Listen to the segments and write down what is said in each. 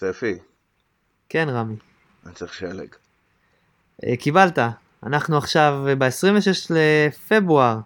ספי, כן, רמי. אני צריך שלג. אה, קיבלת. אנחנו עכשיו ב-26 לפברואר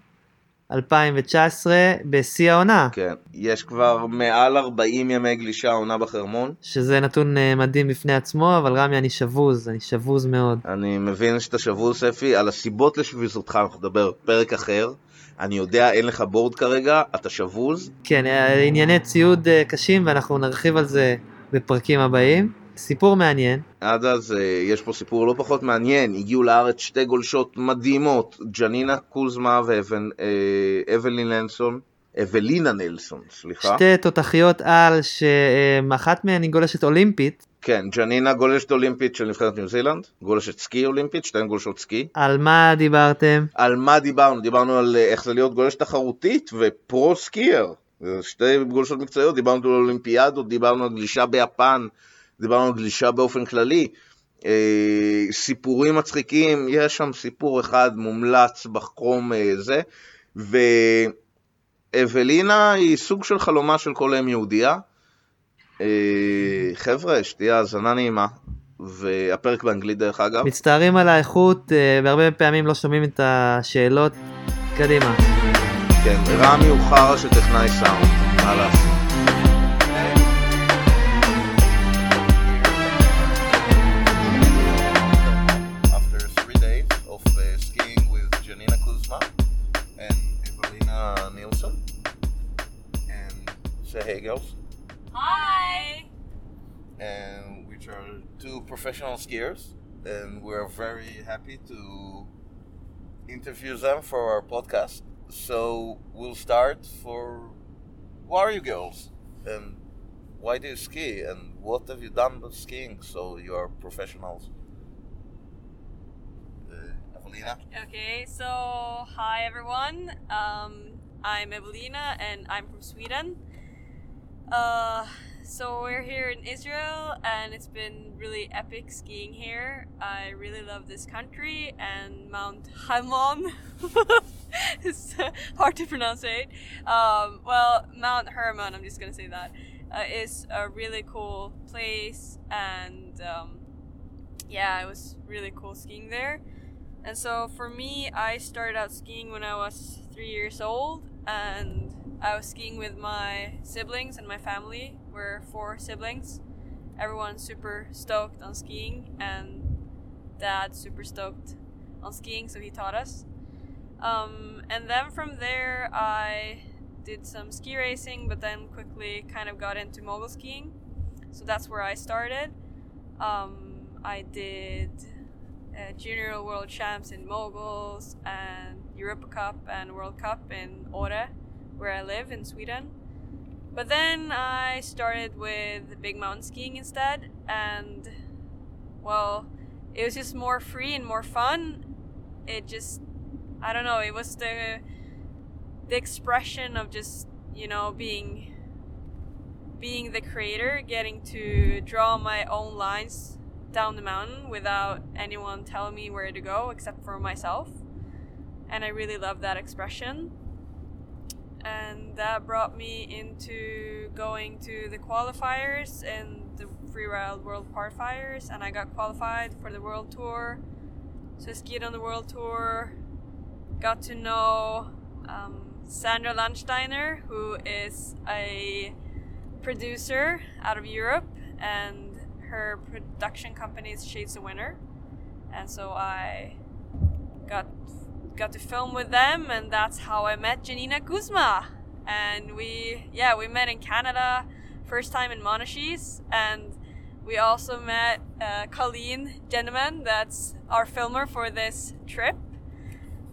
2019 בשיא העונה, כן. יש כבר מעל 40 ימי גלישה עונה בחרמון. שזה נתון אה, מדהים בפני עצמו, אבל רמי, אני שבוז, אני שבוז מאוד. אני מבין שאתה שבוז, ספי. על הסיבות לשבוזותך אנחנו נדבר פרק אחר. אני יודע, אין לך בורד כרגע, אתה שבוז. כן, אה, ענייני ציוד קשים, ואנחנו נרחיב על זה בפרקים הבאים. סיפור מעניין, עד אז אה, יש פה סיפור לא פחות מעניין, הגיעו לארץ שתי גולשות מדהימות, ג'נינה קוזמה ואבלין נלסון, אבלינה נלסון, סליחה. שתי תותחיות על, שאחת מהן היא גולשת אולימפית, כן, ג'נינה גולשת אולימפית של נבחרת ניו זילנד, גולשת סקי אולימפית, שתיהן גולשות סקי. על מה דיברתם? על מה דיברנו? דיברנו על אה, איך זה להיות גולש תחרותית ופרו סקייר. שתי גולשות מקצועיות, דיברנו על אולימפיאדות, דיברנו על גלישה ביפן, דיברנו על גלישה באופן כללי. אה, סיפורים מצחיקים, יש שם סיפור אחד מומלץ בחום אה, זה, ואבלינה היא סוג של חלומה של כל אם יהודייה. אה, חבר'ה, שתהיה האזנה נעימה, והפרק באנגלית דרך אגב. מצטערים על האיכות, והרבה פעמים לא שומעים את השאלות. קדימה. כן, רמי הוא חרא של טכנאי סאונד, מה לעשות? after three days of uh, skiing with Janina Kuzma and Evelina Nilsson. And say hey, girls. Hi. And which are two professional skiers, and we're very happy to interview them for our podcast. So we'll start for who are you girls and why do you ski and what have you done with skiing so you're professionals? Uh, Evelina? Okay, so hi everyone. Um, I'm Evelina and I'm from Sweden. Uh, so we're here in Israel and it's been really epic skiing here. I really love this country and Mount Hermon. it's hard to pronounce it. Um, well, Mount Hermon, I'm just gonna say that, uh, is a really cool place and um, yeah, it was really cool skiing there. And so for me, I started out skiing when I was three years old, and I was skiing with my siblings and my family. We're four siblings. Everyone's super stoked on skiing, and dad super stoked on skiing, so he taught us. Um, and then from there, I did some ski racing, but then quickly kind of got into mogul skiing. So that's where I started. Um, I did uh, junior world champs in moguls and Europa Cup and World Cup in Åre, where I live in Sweden. But then I started with big mountain skiing instead, and well, it was just more free and more fun. It just, I don't know, it was the the expression of just you know being being the creator, getting to draw my own lines down the mountain without anyone telling me where to go except for myself. And I really love that expression. And that brought me into going to the qualifiers and the Free Ride World Fires, and I got qualified for the World Tour. So I skied on the World Tour, got to know um, Sandra Lahnsteiner, who is a producer out of Europe, and her production company is Shades of Winter. And so I got got to film with them, and that's how I met Janina Kuzma. And we, yeah, we met in Canada, first time in Monashees, and we also met uh, Colleen Gentemann, that's our filmer for this trip.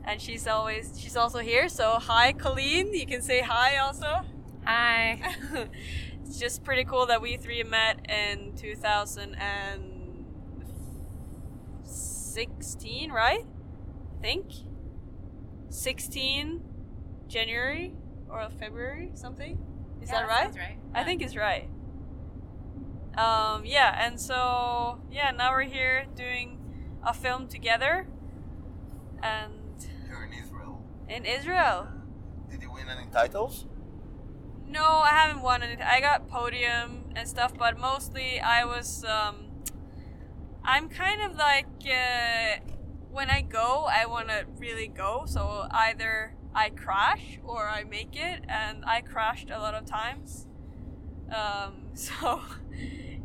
And she's always, she's also here. So hi, Colleen. You can say hi also. Hi. it's just pretty cool that we three met in 2016, right? I think 16 January or February, something. Is Yeah, that right? right. I think it's right. Um, yeah, and so yeah, now we're here doing a film together, and in Israel. Did you win any titles? No, I haven't won anything. I got podium and stuff, but mostly I was. Um, I'm kind of like uh, when I go, I want to really go. So either I crash or I make it, and I crashed a lot of times. Um, so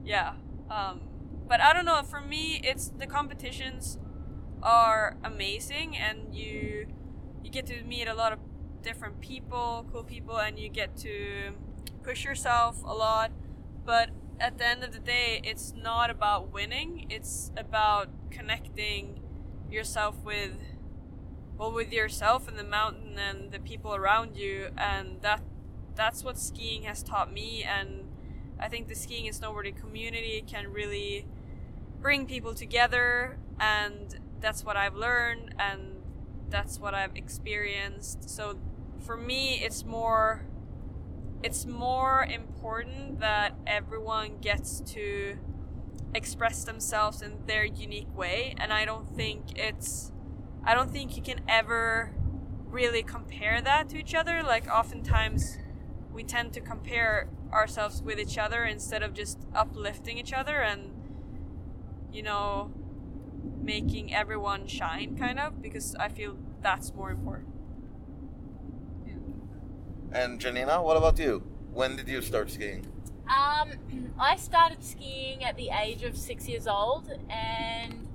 yeah, um, but I don't know. For me, it's the competitions are amazing, and you you get to meet a lot of different people, cool people, and you get to push yourself a lot. But at the end of the day, it's not about winning. It's about connecting yourself with well with yourself and the mountain and the people around you and that that's what skiing has taught me and I think the skiing and snowboarding community can really bring people together and that's what I've learned and that's what I've experienced. So for me it's more it's more important that everyone gets to express themselves in their unique way. And I don't think it's I don't think you can ever really compare that to each other. Like oftentimes we tend to compare ourselves with each other instead of just uplifting each other. And you know making everyone shine kind of because I feel that's more important. And Janina, what about you? When did you start skiing? Um, I started skiing at the age of six years old, and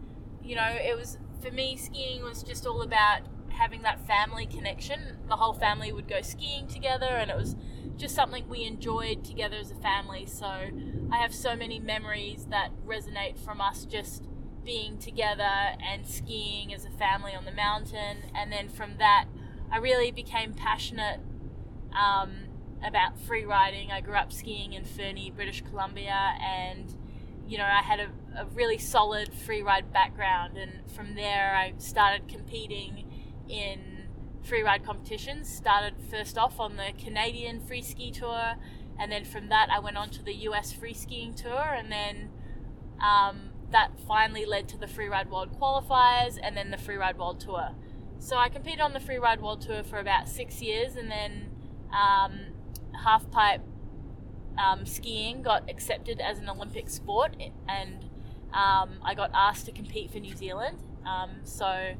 you know, it was for me, skiing was just all about having that family connection. The whole family would go skiing together, and it was just something we enjoyed together as a family. So I have so many memories that resonate from us just being together and skiing as a family on the mountain. And then from that, I really became passionate um, about free riding. I grew up skiing in Fernie, British Columbia, and you know, I had a, a really solid free ride background. And from there, I started competing in free ride competitions. Started first off on the Canadian Free Ski Tour, and then from that I went on to the US Free Skiing Tour, and then um, that finally led to the Free Ride World Qualifiers, and then the Free Ride World Tour. So I competed on the Free Ride World Tour for about six years, and then um, half pipe um, skiing got accepted as an Olympic sport, and um, I got asked to compete for New Zealand. Um, so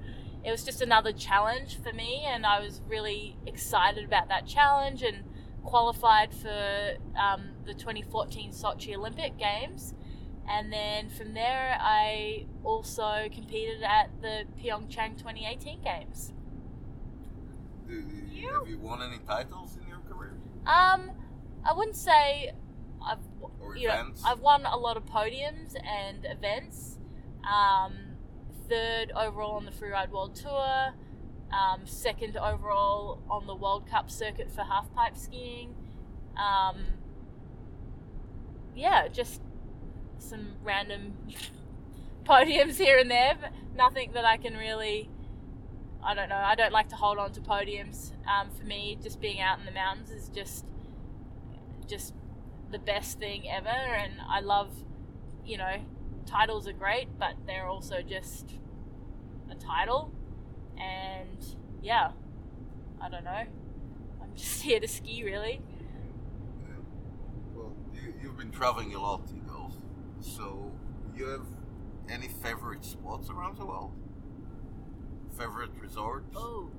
it was just another challenge for me, and I was really excited about that challenge and qualified for um, the 2014 Sochi Olympic Games. And then from there, I also competed at the Pyeongchang 2018 Games. Do, have you won any titles in your career? Um, I wouldn't say I've Or you know? I've won a lot of podiums and events. Um, third overall on the Freeride World Tour. Um, second overall on the World Cup circuit for halfpipe skiing. Um, yeah, just some random podiums here and there, but nothing that I can really. I don't know. I don't like to hold on to podiums. Um, for me, just being out in the mountains is just just the best thing ever, and I love, you know, titles are great, but they're also just a title, and yeah, I don't know. I'm just here to ski, really. Yeah. Well, you, you've been traveling a lot, you girls. So, you have any favorite spots around the world? Favorite resorts? Oh,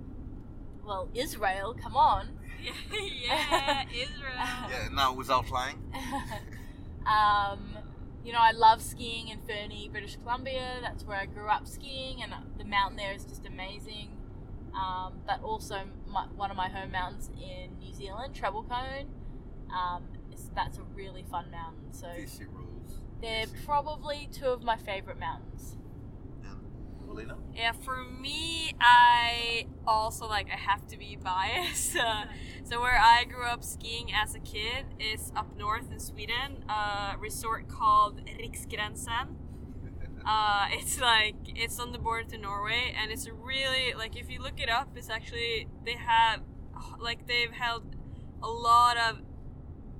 well, Israel, come on. yeah, Israel. Yeah, now without lying. um, you know, I love skiing in Fernie, British Columbia. That's where I grew up skiing, and the mountain there is just amazing. Um, but also, my, one of my home mountains in New Zealand, Treble Cone. Um, that's a really fun mountain. So DC rules. They're probably two of my favorite mountains. Yeah, for me, I also like I have to be biased. Uh, so where I grew up skiing as a kid is up north in Sweden, a resort called Riksgränsen. Uh, it's like it's on the border to Norway, and it's really like if you look it up, it's actually they have like they've held a lot of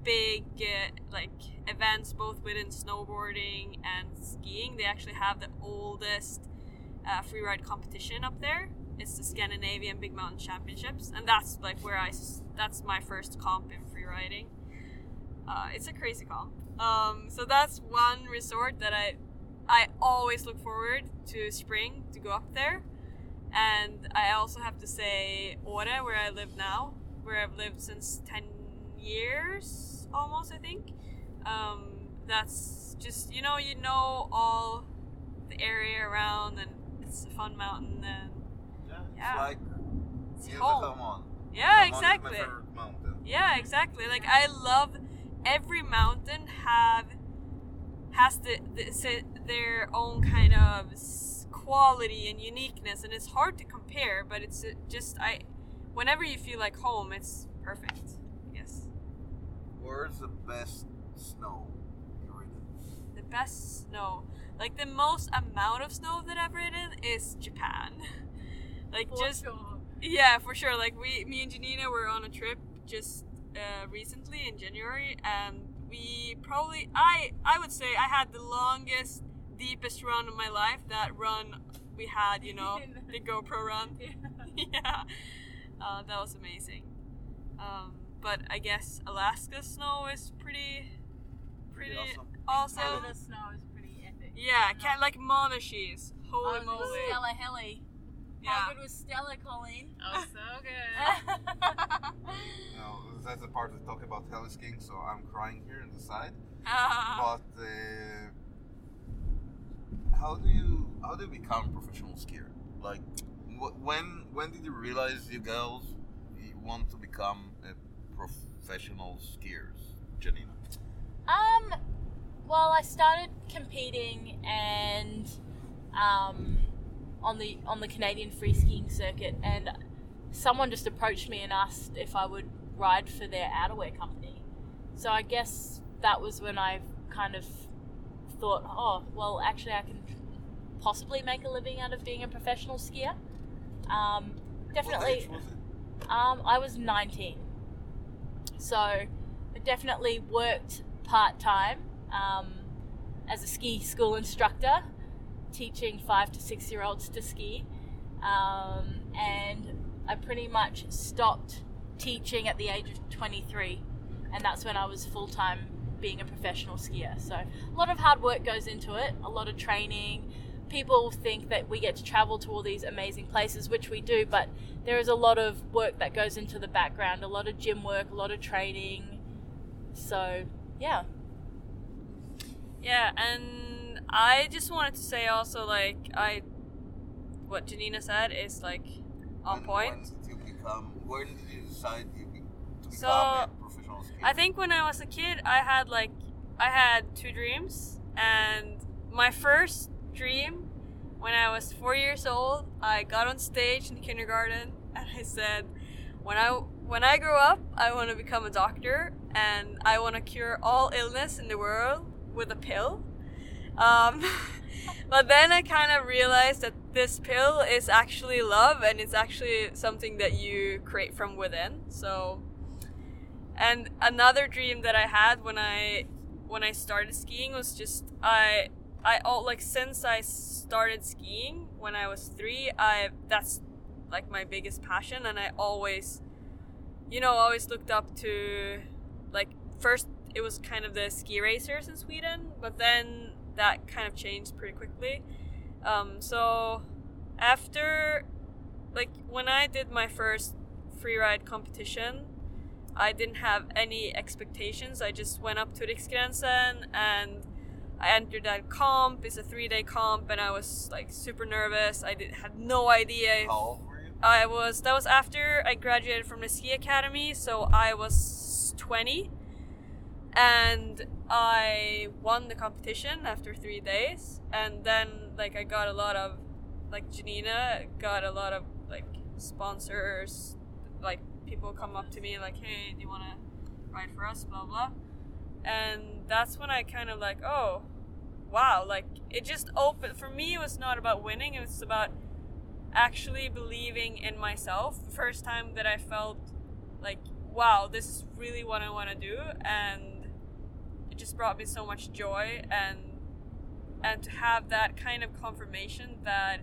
big uh, like events both within snowboarding and skiing. They actually have the oldest uh, freeride competition up there. It's the Scandinavian Big Mountain Championships, and that's like where I that's my first comp in freeride. free riding. Uh, it's a crazy comp. Um, so that's one resort that I I always look forward to spring to go up there. And I also have to say Åre, where I live now, where I've lived since 10 years almost, I think. Um, that's just, you know, you know all the area around and it's a fun mountain and Yeah, it's Yeah. like it's home. Yeah, exactly. Yeah, exactly. Like I love every mountain have has the, the their own kind of quality and uniqueness, and it's hard to compare. But it's just I, whenever you feel like home, it's perfect. Yes, Where's the best snow you ridden? the best snow, like the most amount of snow that I've ridden is Japan. like For just sure. Yeah, for sure. Like we, me and Janina were on a trip just uh, recently in January, and we probably, I, I would say, I had the longest, deepest run of my life. That run we had, you know, the GoPro run. yeah, uh, that was amazing. Um, but I guess Alaska snow is pretty, pretty, Pretty awesome. awesome. Canada snow is pretty epic. Yeah, can like Monashees. Holy Oh, moly! Stella Heli. Yeah. How good was Stella, Colleen? Oh, so good. No, that's the part that talk about heli skiing, so I'm crying here on the side. Ah. But uh, how do you how do you become a professional skier? Like, wh- when when did you realize you girls you want to become a professional skiers, Janina? Um, well, I started competing and um, on the on the Canadian free skiing circuit, and someone just approached me and asked if I would ride for their outerwear company. So I guess that was when I kind of thought, oh, well, actually, I can possibly make a living out of being a professional skier. Um, definitely. age was it? Um, I was 19. So I definitely worked part time um, as a ski school instructor, teaching five to six year olds to ski. Um, and I pretty much stopped teaching at the age of 23. And that's when I was full time being a professional skier. So a lot of hard work goes into it, a lot of training. People think that we get to travel to all these amazing places, which we do, but there is a lot of work that goes into the background, a lot of gym work, a lot of training. So, yeah. Yeah, and I just wanted to say also like I what Janina said is like on When- point. When did you become? When did you decide you be, to become So, a professional skier? I think when I was a kid I had like I had two dreams and my first dream when I was 4 years old, I got on stage in kindergarten and I said when I when I grow up, I want to become a doctor and I want to cure all illness in the world with a pill. Um, but then I kind of realized that this pill is actually love and it's actually something that you create from within. So, and another dream that I had when I when I started skiing was just I I all like since I started skiing when I was three, I that's like my biggest passion, and I always, you know, always looked up to like first it was kind of the ski racers in Sweden, but then that kind of changed pretty quickly. Um, so after like when I did my first freeride competition, I didn't have any expectations. I just went up to Riksgränsen and I entered that comp. It's a three day comp, and I was like super nervous. I did, had no idea. If How old were you? I was that was after I graduated from the ski academy, so I was 20, and I won the competition after three days, and then like I got a lot of like Janina got a lot of like sponsors, like people come up to me like, hey, do you want to ride for us, blah blah, and that's when I kind of like, oh, wow, like it just opened for me. It was not about winning; it was about actually believing in myself. The first time that I felt like, wow, this is really what I want to do, and it just brought me so much joy and and to have that kind of confirmation that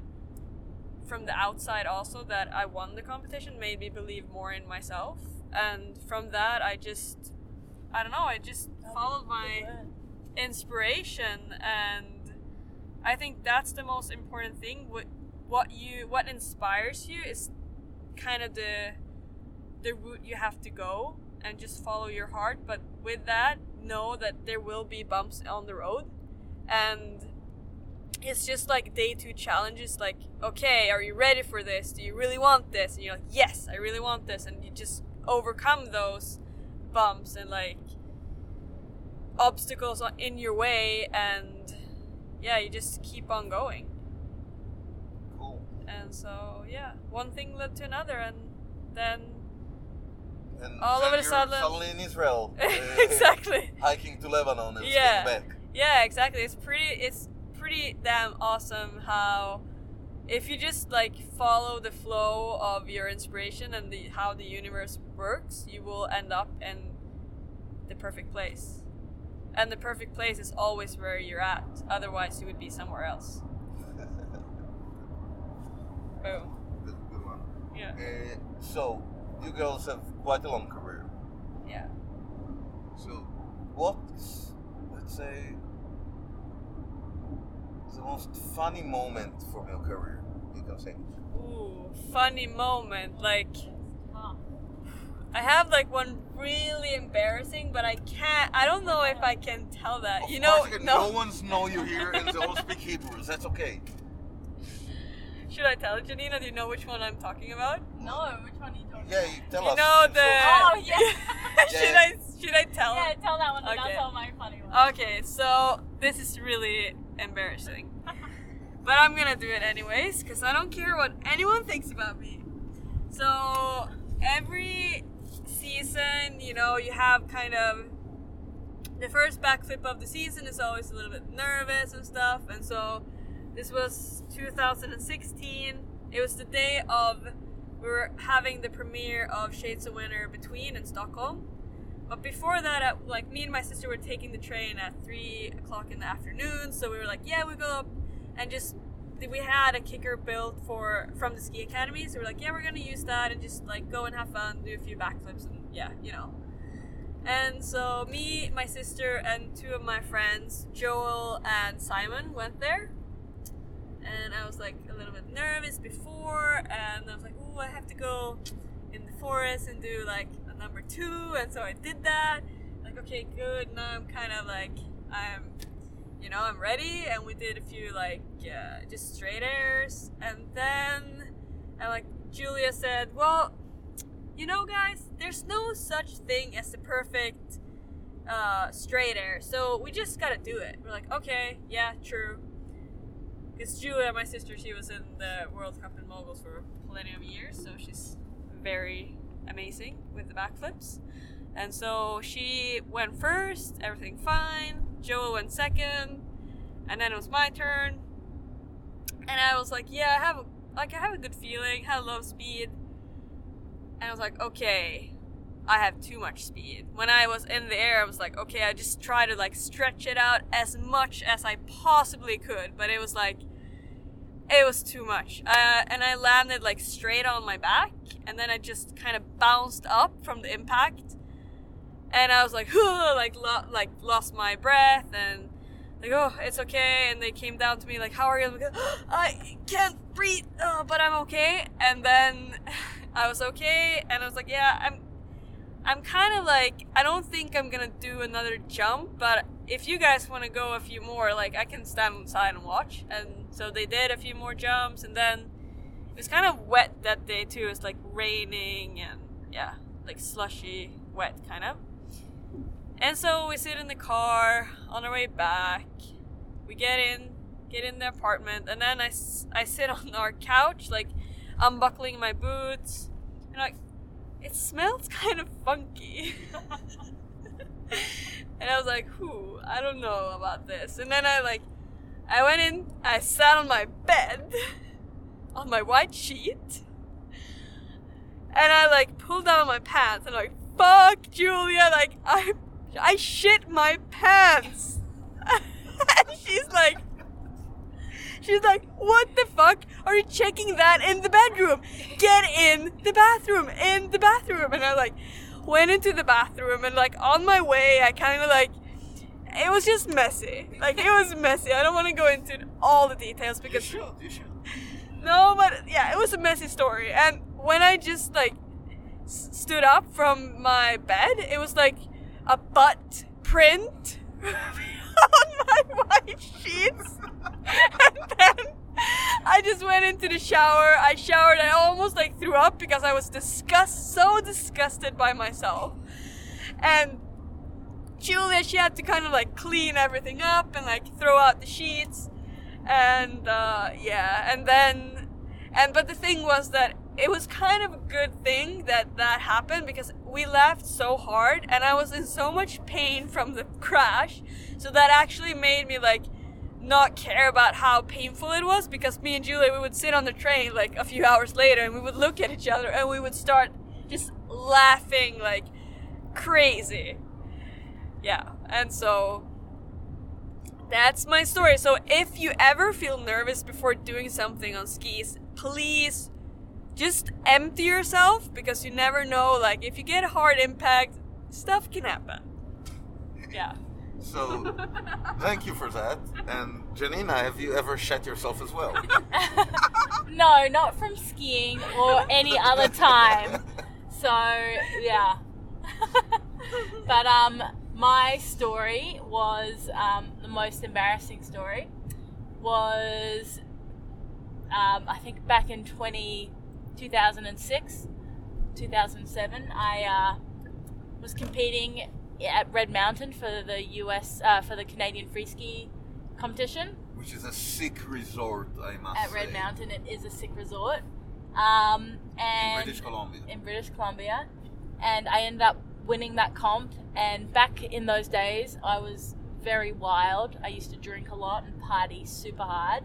from the outside also that I won the competition made me believe more in myself and from that I just I don't know I just followed my inspiration and I think that's the most important thing. What what you what inspires you is kind of the the route you have to go and just follow your heart. But with that know that there will be bumps on the road and it's just like day two challenges like okay are you ready for this? Do you really want this? And you're like yes i really want this. And you just overcome those bumps and like obstacles in your way and yeah you just keep on going Cool. and so yeah one thing led to another and then And All of a sudden- suddenly in Israel. uh, exactly Hiking to Lebanon and Yeah. back. Yeah, exactly. It's pretty it's pretty damn awesome how if you just like follow the flow of your inspiration and the how the universe works, you will end up in the perfect place. And the perfect place is always where you're at. Otherwise, you would be somewhere else. Boom. Good, good one. Yeah. Uh, so, you girls have quite a long career. Yeah. So, what's, let's say, the most funny moment from your career? You can say. Ooh, funny moment. Like Huh. I have like one really embarrassing, but I can't. I don't know if I can tell that. Of you know, you can- no. no one's know you here and they all speak Hebrews. That's okay. Should I tell Janina? Do you know which one I'm talking about? No, which one are you talking Yeah, you tell us. you us. know So- the. Oh, yeah. should I? Should I tell? Yeah, tell that one Okay. I'll tell my funny one. Okay, so this is really embarrassing. But I'm gonna do it anyways, because I don't care what anyone thinks about me. So, every season, you know, you have kind of. The first backflip of the season is always a little bit nervous and stuff, and so this was 2016. It was the day of. We were having the premiere of Shades of Winter Between in Stockholm. But before that, at, like me and my sister were taking the train at three o'clock in the afternoon, so we were like, yeah, we go up and just we had a kicker built for from the ski academy, so we're like, yeah, we're gonna use that and just like go and have fun, do a few backflips, and yeah, you know. And so me, my sister, and two of my friends, Joel and Simon, went there. And I was like a little bit nervous before, and I was like, oh, I have to go in the forest and do like a number two, and so I did that. Like, okay, good. Now I'm kind of like, I'm, you know, I'm ready, and we did a few like uh, just straight airs, and then, and like Julia said, well, you know, guys, there's no such thing as the perfect uh, straight air, so we just gotta do it. We're like, okay, yeah, true. Because Julia, my sister, she was in the World Cup in moguls for plenty of years, so she's very amazing with the backflips. And so she went first, everything fine. Joel went second, and then it was my turn. And I was like, yeah, I have a, like I have a good feeling, a low speed. And I was like, okay, I have too much speed. When I was in the air, I was like, okay, I just try to like stretch it out as much as I possibly could, but it was like it was too much. Uh, and I landed like straight on my back, and then I just kind of bounced up from the impact. And I was like, like, lo- like lost my breath, and like, oh, it's okay. And they came down to me like, how are you? Like, I can't breathe, uh, but I'm okay. And then I was okay, and I was like, yeah, I'm. I'm kind of like I don't think I'm gonna do another jump, but if you guys want to go a few more, like I can stand on the side and watch. And so they did a few more jumps, and then it was kind of wet that day too. It was like raining and yeah, like slushy, wet kind of. And so we sit in the car on our way back. We get in, get in the apartment, and then I, I sit on our couch, like unbuckling my boots, like it smells kind of funky. and I was like, whew, I don't know about this. And then I like, I went in, I sat on my bed, on my white sheet, and I like pulled down my pants and like, fuck Julia, like I, I shit my pants. and she's like, she's like, what the fuck are you checking that in the bedroom? Get in the bathroom, in the bathroom. And I like went into the bathroom and like on my way, I kind of like it was just messy. Like it was messy. I don't want to go into all the details You because should. You should. no, but yeah, it was a messy story. And when I just like s- stood up from my bed, it was like a butt print on my white sheets. and then I just went into the shower. I showered. I almost like threw up because I was disgust so disgusted by myself. And Julia, she had to kind of like clean everything up and like throw out the sheets and uh, yeah, and then, and but the thing was that it was kind of a good thing that that happened because we laughed so hard, and I was in so much pain from the crash, so that actually made me like not care about how painful it was because me and Julia we would sit on the train like a few hours later and we would look at each other and we would start just laughing like crazy. Yeah, and so that's my story. So if you ever feel nervous before doing something on skis, please just empty yourself because you never know. Like if you get a hard impact, stuff can happen. Yeah. So, thank you for that. And Janina, have you ever shat yourself as well? No, not from skiing or any other time. So yeah. but um, my story was um, the most embarrassing story. Was um, I think back in 20, 2006, 2007, I uh, was competing at Red Mountain for the US uh, for the Canadian free ski competition Which is a sick resort, I must at say. Red Mountain. It is a sick resort. Um, and In British Columbia. in British Columbia, and I ended up winning that comp. And back in those days, I was very wild. I used to drink a lot and party super hard.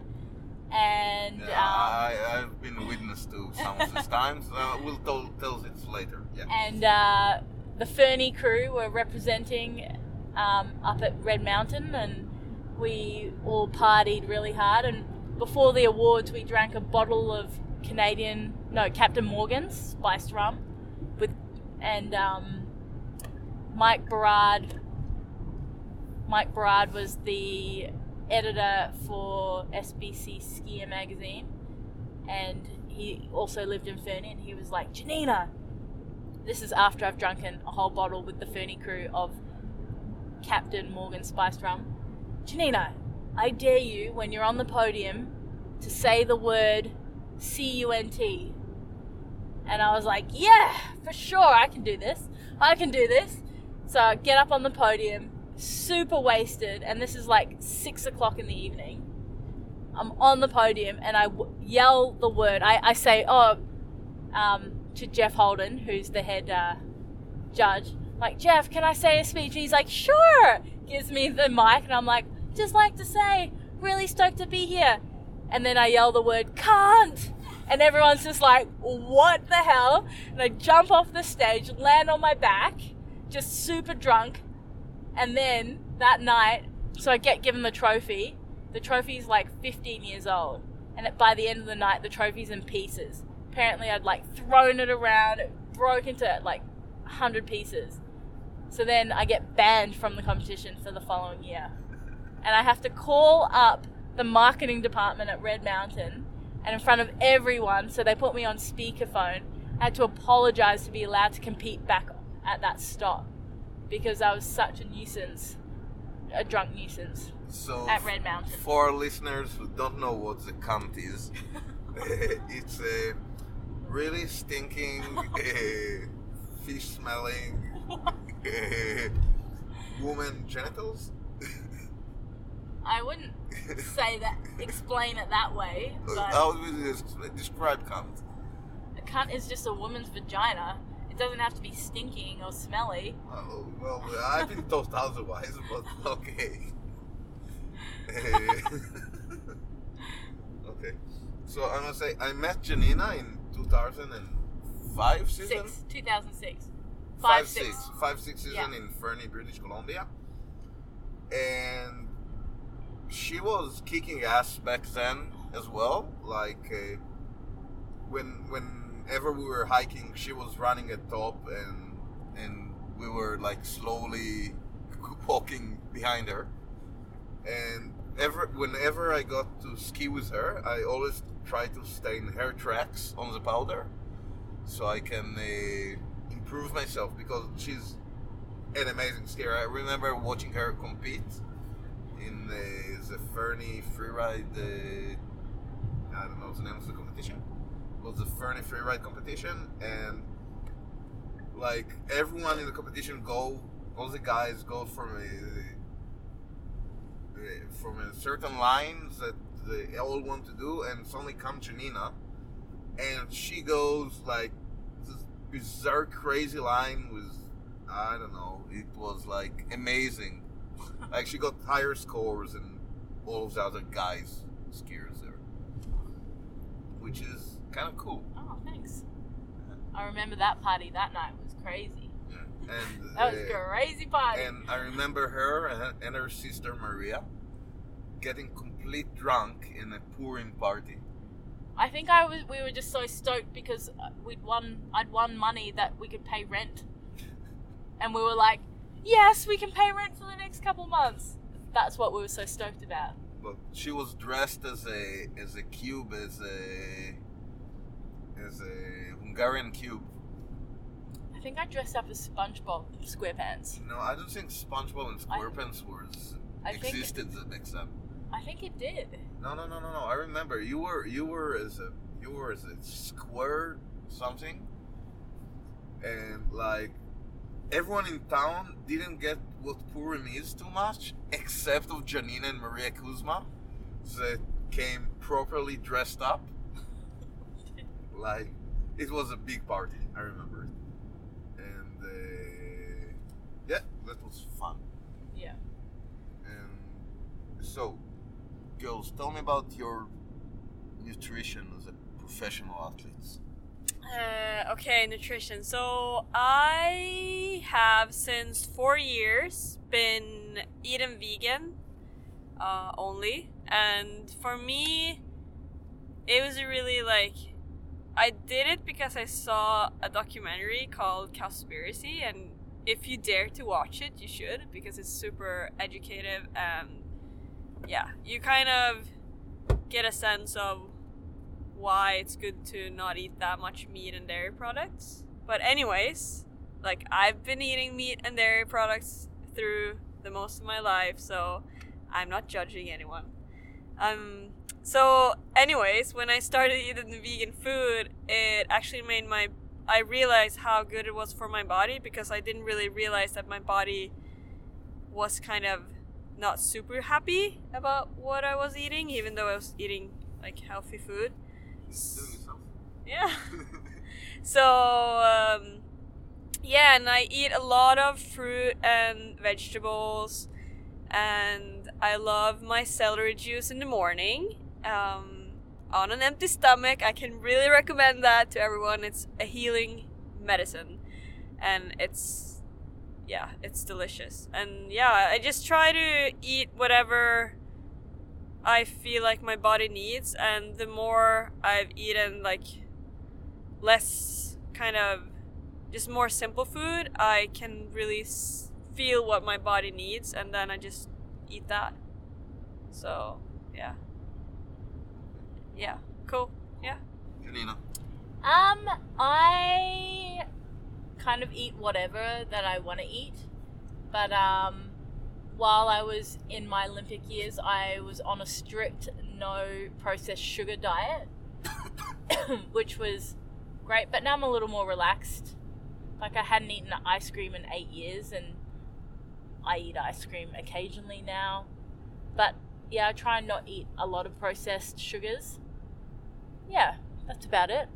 And Yeah, um, I, I've been witness to times. Uh, we'll tell, tell it later. Yeah. and uh, the Fernie crew were representing um, up at Red Mountain, and we all partied really hard. And before the awards, we drank a bottle of Canadian, no, Captain Morgan's spiced rum, with and um, Mike Berard. Mike Berard was the editor for SBC Skier magazine, and he also lived in Fernie. And he was like, Janina, this is after I've drunken a whole bottle with the Fernie crew of Captain Morgan spiced rum. Janina, I dare you when you're on the podium to say the word C U N T. And I was like, yeah, for sure, I can do this. I can do this. So I get up on the podium, super wasted, and this is like six o'clock in the evening. I'm on the podium and I yell the word. I, I say, oh, um, to Jeff Holden, who's the head uh, judge. Like, Jeff, can I say a speech? He's like, sure. Gives me the mic, and I'm like, just like to say, really stoked to be here. And then I yell the word, can't. And everyone's just like, what the hell? And I jump off the stage, land on my back, just super drunk. And then that night, so I get given the trophy. The trophy's like 15 years old. And by the end of the night, the trophy's in pieces. Apparently, I'd like thrown it around, it broke into like 100 pieces. So then I get banned from the competition for the following year. And I have to call up the marketing department at Red Mountain and in front of everyone, so they put me on speakerphone. I had to apologize to be allowed to compete back at that stop because I was such a nuisance, a drunk nuisance So, at Red Mountain. for our listeners who don't know what the cunt is, it's a really stinking, uh, fish smelling uh, woman genitals. I wouldn't say that, explain it that way, but How would you des- describe cunt? a cunt is just a woman's vagina. It doesn't have to be stinking or smelly. Oh, well, I've been told otherwise, but okay. okay. So I'm gonna say I met Janina in 2005 season. Six, 2006. Five, six. six. Five, six season Yeah. in Fernie, British Columbia. And she was kicking ass back then. as well. Like uh, when whenever we were hiking, she was running at top, and and we were like slowly walking behind her. And ever whenever I got to ski with her, I always try to stay in her tracks on the powder, so I can uh, improve myself because she's an amazing skier. I remember watching her compete in the, the Fernie freeride. Uh, I don't know the name of the competition. It was the Fernie freeride competition, and like everyone in the competition go, all the guys go from a from a certain lines that they all want to do, and suddenly comes Janina, and she goes like this bizarre, crazy line with I don't know. It was like amazing. like she got higher scores than all of the other guys skiers there, which is kind of cool. Oh, thanks. I remember that party that night was crazy. And That was uh, crazy party. And I remember her and- and her sister Maria getting complete drunk in a Purim party. I think I was. We were just so stoked because uh, we'd won. I'd won money that we could pay rent, and we were like, "Yes, we can pay rent for the next couple months." That's what we were so stoked about. But she was dressed as a as a cube, as a as a Hungarian cube. I think I dressed up as SpongeBob SquarePants. No, I don't think SpongeBob and I- SquarePants was I think- existed that mix up. I think it did. No, no, no, no, no. I remember you were you were as a you were as a square something, and like everyone in town didn't get what Purim is too much, except of Janina and Maria Kuzma, that came properly dressed up. like it was a big party. I remember it, yeah, that was fun. Yeah. And so, girls, tell me about your nutrition as a professional athlete. Uh, okay, nutrition. So I have since four years been eating vegan uh, only, and for me, it was really like I did it because I saw a documentary called Cowspiracy, and if you dare to watch it, you should because it's super educative and yeah, you kind of get a sense of why it's good to not eat that much meat and dairy products. But anyways, like I've been eating meat and dairy products through the most of my life, so I'm not judging anyone. Um so anyways, when I started eating vegan food, it actually made my I realized how good it was for my body because I didn't really realize that my body was kind of not super happy about what I was eating, even though I was eating like healthy food. Yeah. So, um, yeah, and I eat a lot of fruit and vegetables, and I love my celery juice in the morning. Um, on an empty stomach, I can really recommend that to everyone. It's a healing medicine, and it's, yeah, it's delicious. And yeah, I just try to eat whatever I feel like my body needs, and the more I've eaten, like, less kind of just more simple food, I can really feel what my body needs, and then I just eat that. So, yeah. Yeah, cool. Yeah. Janina. Um, I kind of eat whatever that I want to eat, but um, while I was in my Olympic years, I was on a strict no processed sugar diet, which was great. But now I'm a little more relaxed. Like I hadn't eaten ice cream in eight years, and I eat ice cream occasionally now. But yeah, I try and not eat a lot of processed sugars. Yeah, that's about it.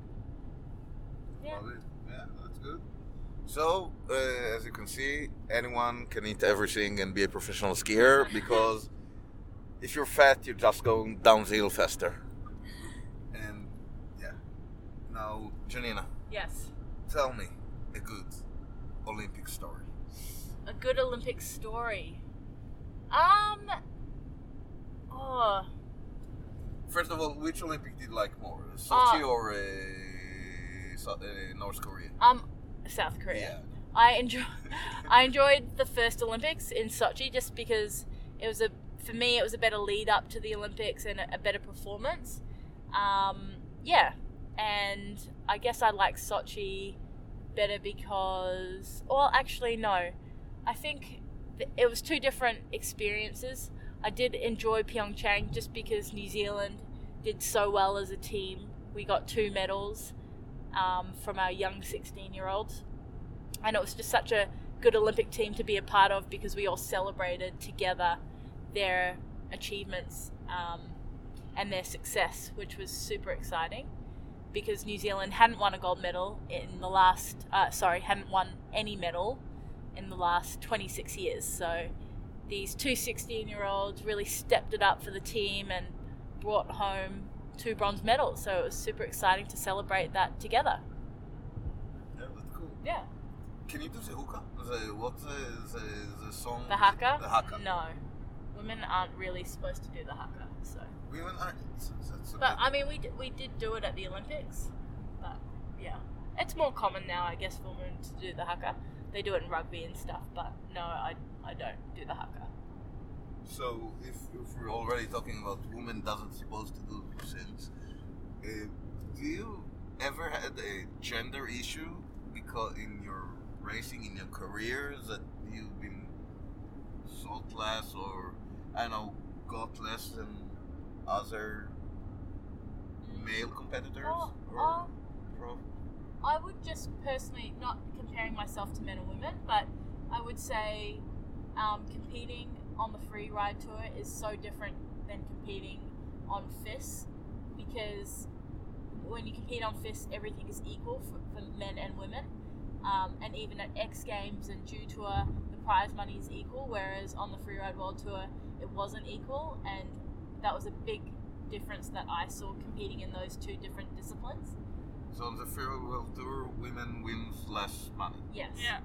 Yeah. Yeah, that's good. So, uh, as you can see, anyone can eat everything and be a professional skier because if you're fat, you're just going downhill faster. And yeah. Now, Janina, Yes. tell me a good Olympic story. A good Olympic story. Um. Oh, First of all, which Olympic did you like more, Sochi Uh, or uh, so, uh, North Korea? Um, South Korea. Yeah. I enjoy. I enjoyed the first Olympics in Sochi just because it was a for me it was a better lead up to the Olympics and a, a better performance. Um, yeah, and I guess I like Sochi better because, well, actually no, I think it was two different experiences. I did enjoy Pyeongchang just because New Zealand did so well as a team. We got two medals um, from our young 16 year olds and it was just such a good Olympic team to be a part of because we all celebrated together their achievements um, and their success, which was super exciting. Because New Zealand hadn't won a gold medal in the last, uh, sorry, hadn't won any medal in the last 26 years. So these two 16 year olds really stepped it up for the team and brought home two bronze medals. So it was super exciting to celebrate that together. Yeah, that's cool. Yeah. Can you do the hookah? The, what's the, the, the song? The haka? The haka. No. Women aren't really supposed to do the haka, so. Women aren't. But I mean, we, d- we did do it at the Olympics. But yeah. It's more common now, I guess, for women to do the haka. They do it in rugby and stuff, but no, I, I don't do the haka. So, if, if we're already talking about women doesn't supposed to do things, uh, do you ever had a gender issue because in your racing in your careers that you've been salt less or I don't know got less than other male competitors Oh, or pro? I would just personally, not comparing myself to men or women, but I would say um, competing on the free ride tour is so different than competing on FIS because when you compete on FIS, everything is equal for, for men and women. Um, and even at X Games and Dew Tour, the prize money is equal, whereas on the Freeride World Tour, it wasn't equal. And that was a big difference that I saw competing in those two different disciplines. So on the Freeride World Tour, women wins less money, Yes. Yeah.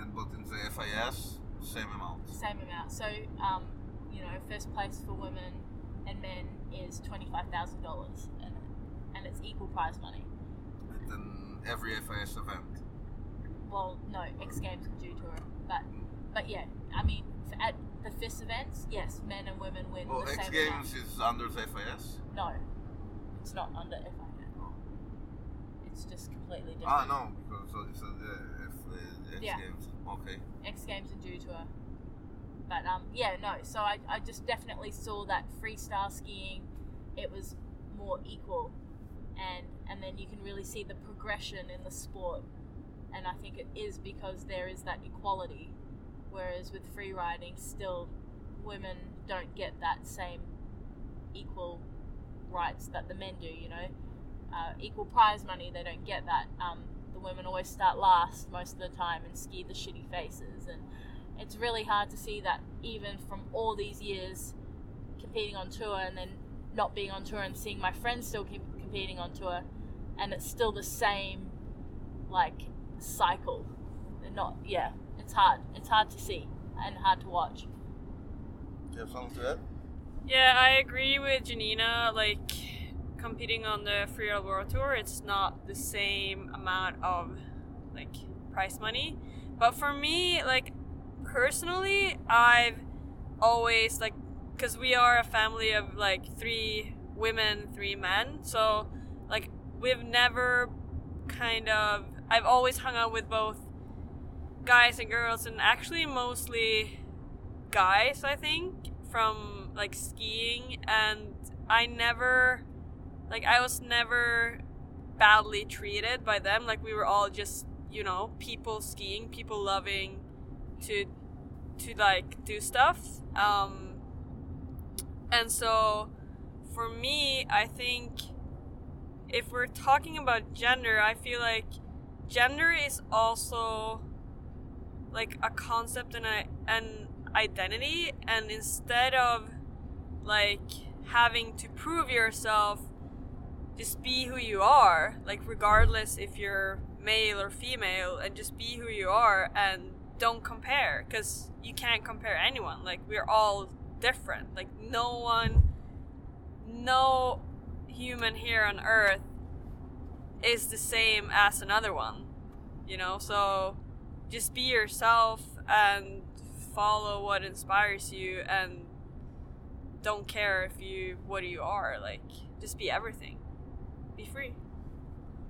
and but in the FIS, same amount. Same amount. So, um, you know, first place for women and men is twenty-five thousand dollars, and and it's equal prize money. And then every FIS event. Well, no, X Games and Dew Tour, but but yeah, I mean, at the FIS events, yes, men and women win Well, X Games amount. is under the FIS. No, it's not under FIS. It's just completely different. Ah, no, because so it's F, uh, X Yeah. Games. Okay. X Games and Dew Tour. But um, yeah, no. So I, I just definitely saw that freestyle skiing, it was more equal, and and then you can really see the progression in the sport, and I think it is because there is that equality, whereas with free riding, still, women don't get that same equal rights that the men do. You know, uh, equal prize money, they don't get that. Um, women always start last most of the time and ski the shitty faces and it's really hard to see that even from all these years competing on tour and then not being on tour and seeing my friends still keep competing on tour and it's still the same like cycle They're not yeah it's hard it's hard to see and hard to watch do You have something to add? Yeah, I agree with Janina. Like competing on the free world tour, it's not the same amount of like prize money. But for me, like personally, I've always like because we are a family of like three women, three men. So like we've never kind of I've always hung out with both guys and girls, and actually mostly guys. I think from like skiing, and I never like I was never badly treated by them. Like we were all just you know people skiing, people loving to to like do stuff. Um, and so for me, I think if we're talking about gender, I feel like gender is also like a concept and a, an identity, and instead of like having to prove yourself, just be who you are, like regardless if you're male or female, and just be who you are and don't compare, because you can't compare anyone. Like we're all different. Like no one, no human here on Earth is the same as another one. You know, so just be yourself and follow what inspires you and don't care if you what you are like just be everything be free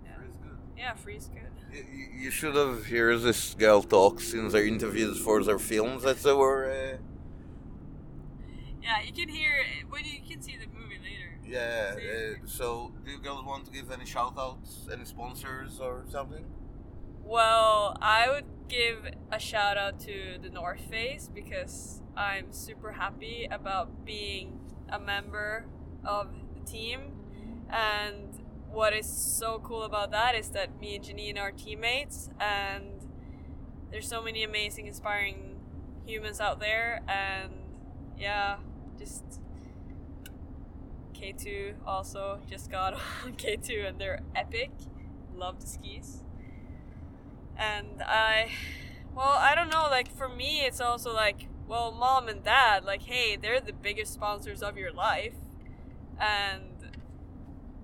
Yeah. Free is good. yeah free is good You, you- you should have heard this girl talk since their interviews for their films that they were. Uh, yeah you can hear it when you can see the movie later yeah. Uh, so, do you girls want to give any shout outs, any sponsors or something? Well, I would give a shout out to the North Face because I'm super happy about being a member of the team. And what is so cool about that is that me and Janina are teammates, and there's so many amazing, inspiring humans out there. And yeah, just K2 also just got on K2, and they're epic. Love the skis and I, well, I don't know. Like for me, it's also like, well, mom and dad, like, hey, they're the biggest sponsors of your life, and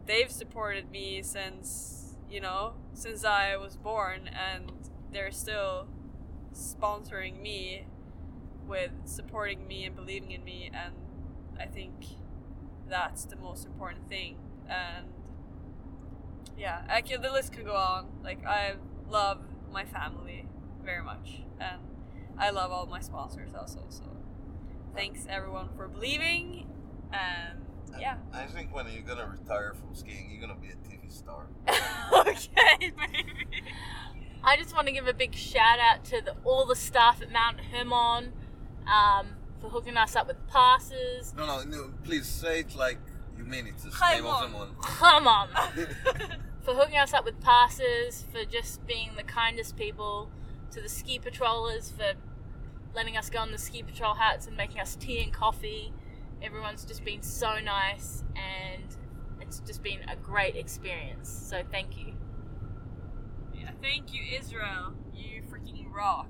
they've supported me since you know since I was born, and they're still sponsoring me with supporting me and believing in me, and I think that's the most important thing. And yeah, actually, the list could go on. Like I love my family very much, and I love all my sponsors also. So thanks everyone for believing, and yeah. I think when you're gonna retire from skiing, you're gonna be a TV star. okay, baby. I just want to give a big shout out to the, all the staff at Mount Hermon um, for hooking us up with passes. No, no, no. Please say it like you mean it. It's the Hi, name of Mom. someone. Come on. for hooking us up with passes, for just being the kindest people, to the ski patrollers for letting us go on the ski patrol hats and making us tea and coffee. Everyone's just been so nice and it's just been a great experience. So thank you. yeah, thank you, Israel. You freaking rock.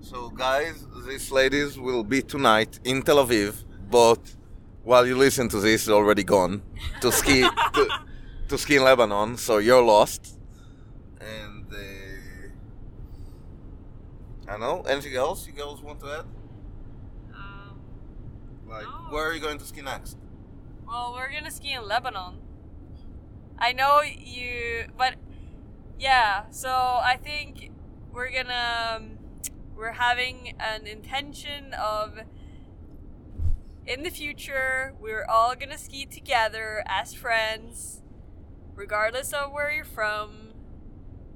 So, guys, these ladies will be tonight in Tel Aviv, but while you listen to this, it's already gone to ski to, to ski in Lebanon. So you're lost. And uh, I don't know anything else you girls want to add? Like, No. where are you going to ski next? Well, we're gonna ski in Lebanon. I know you, but yeah. So I think we're gonna um, we're having an intention of in the future we're all gonna ski together as friends, regardless of where you're from.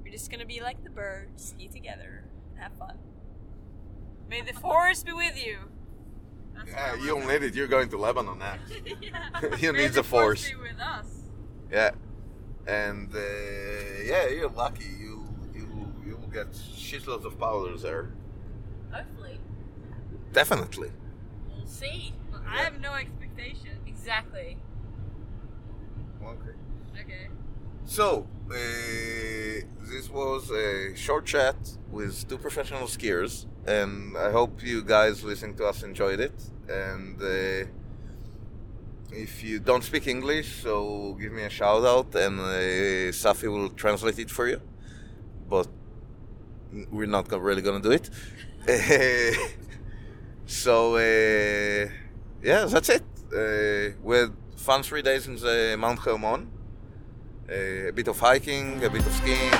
We're just gonna be like the birds, ski together, and have fun. May the forest be with you. That's Yeah, you we're don't need it. You're going to Lebanon next. yeah. You need the force. with us. Yeah, and uh, yeah, you're lucky. You you you will get shitloads of powders there. Hopefully. Definitely. We'll see. I have no expectation. Exactly. Okay. Okay. So, uh, this was a short chat with two professional skiers, and I hope you guys listening to us enjoyed it. And uh, if you don't speak English, so give me a shout out, and uh, Safi will translate it for you. But we're not really gonna do it. so, uh, yeah, that's it. Uh, with fun three days in the Mount Hermon Eh, a bit of hiking, a bit of skiing,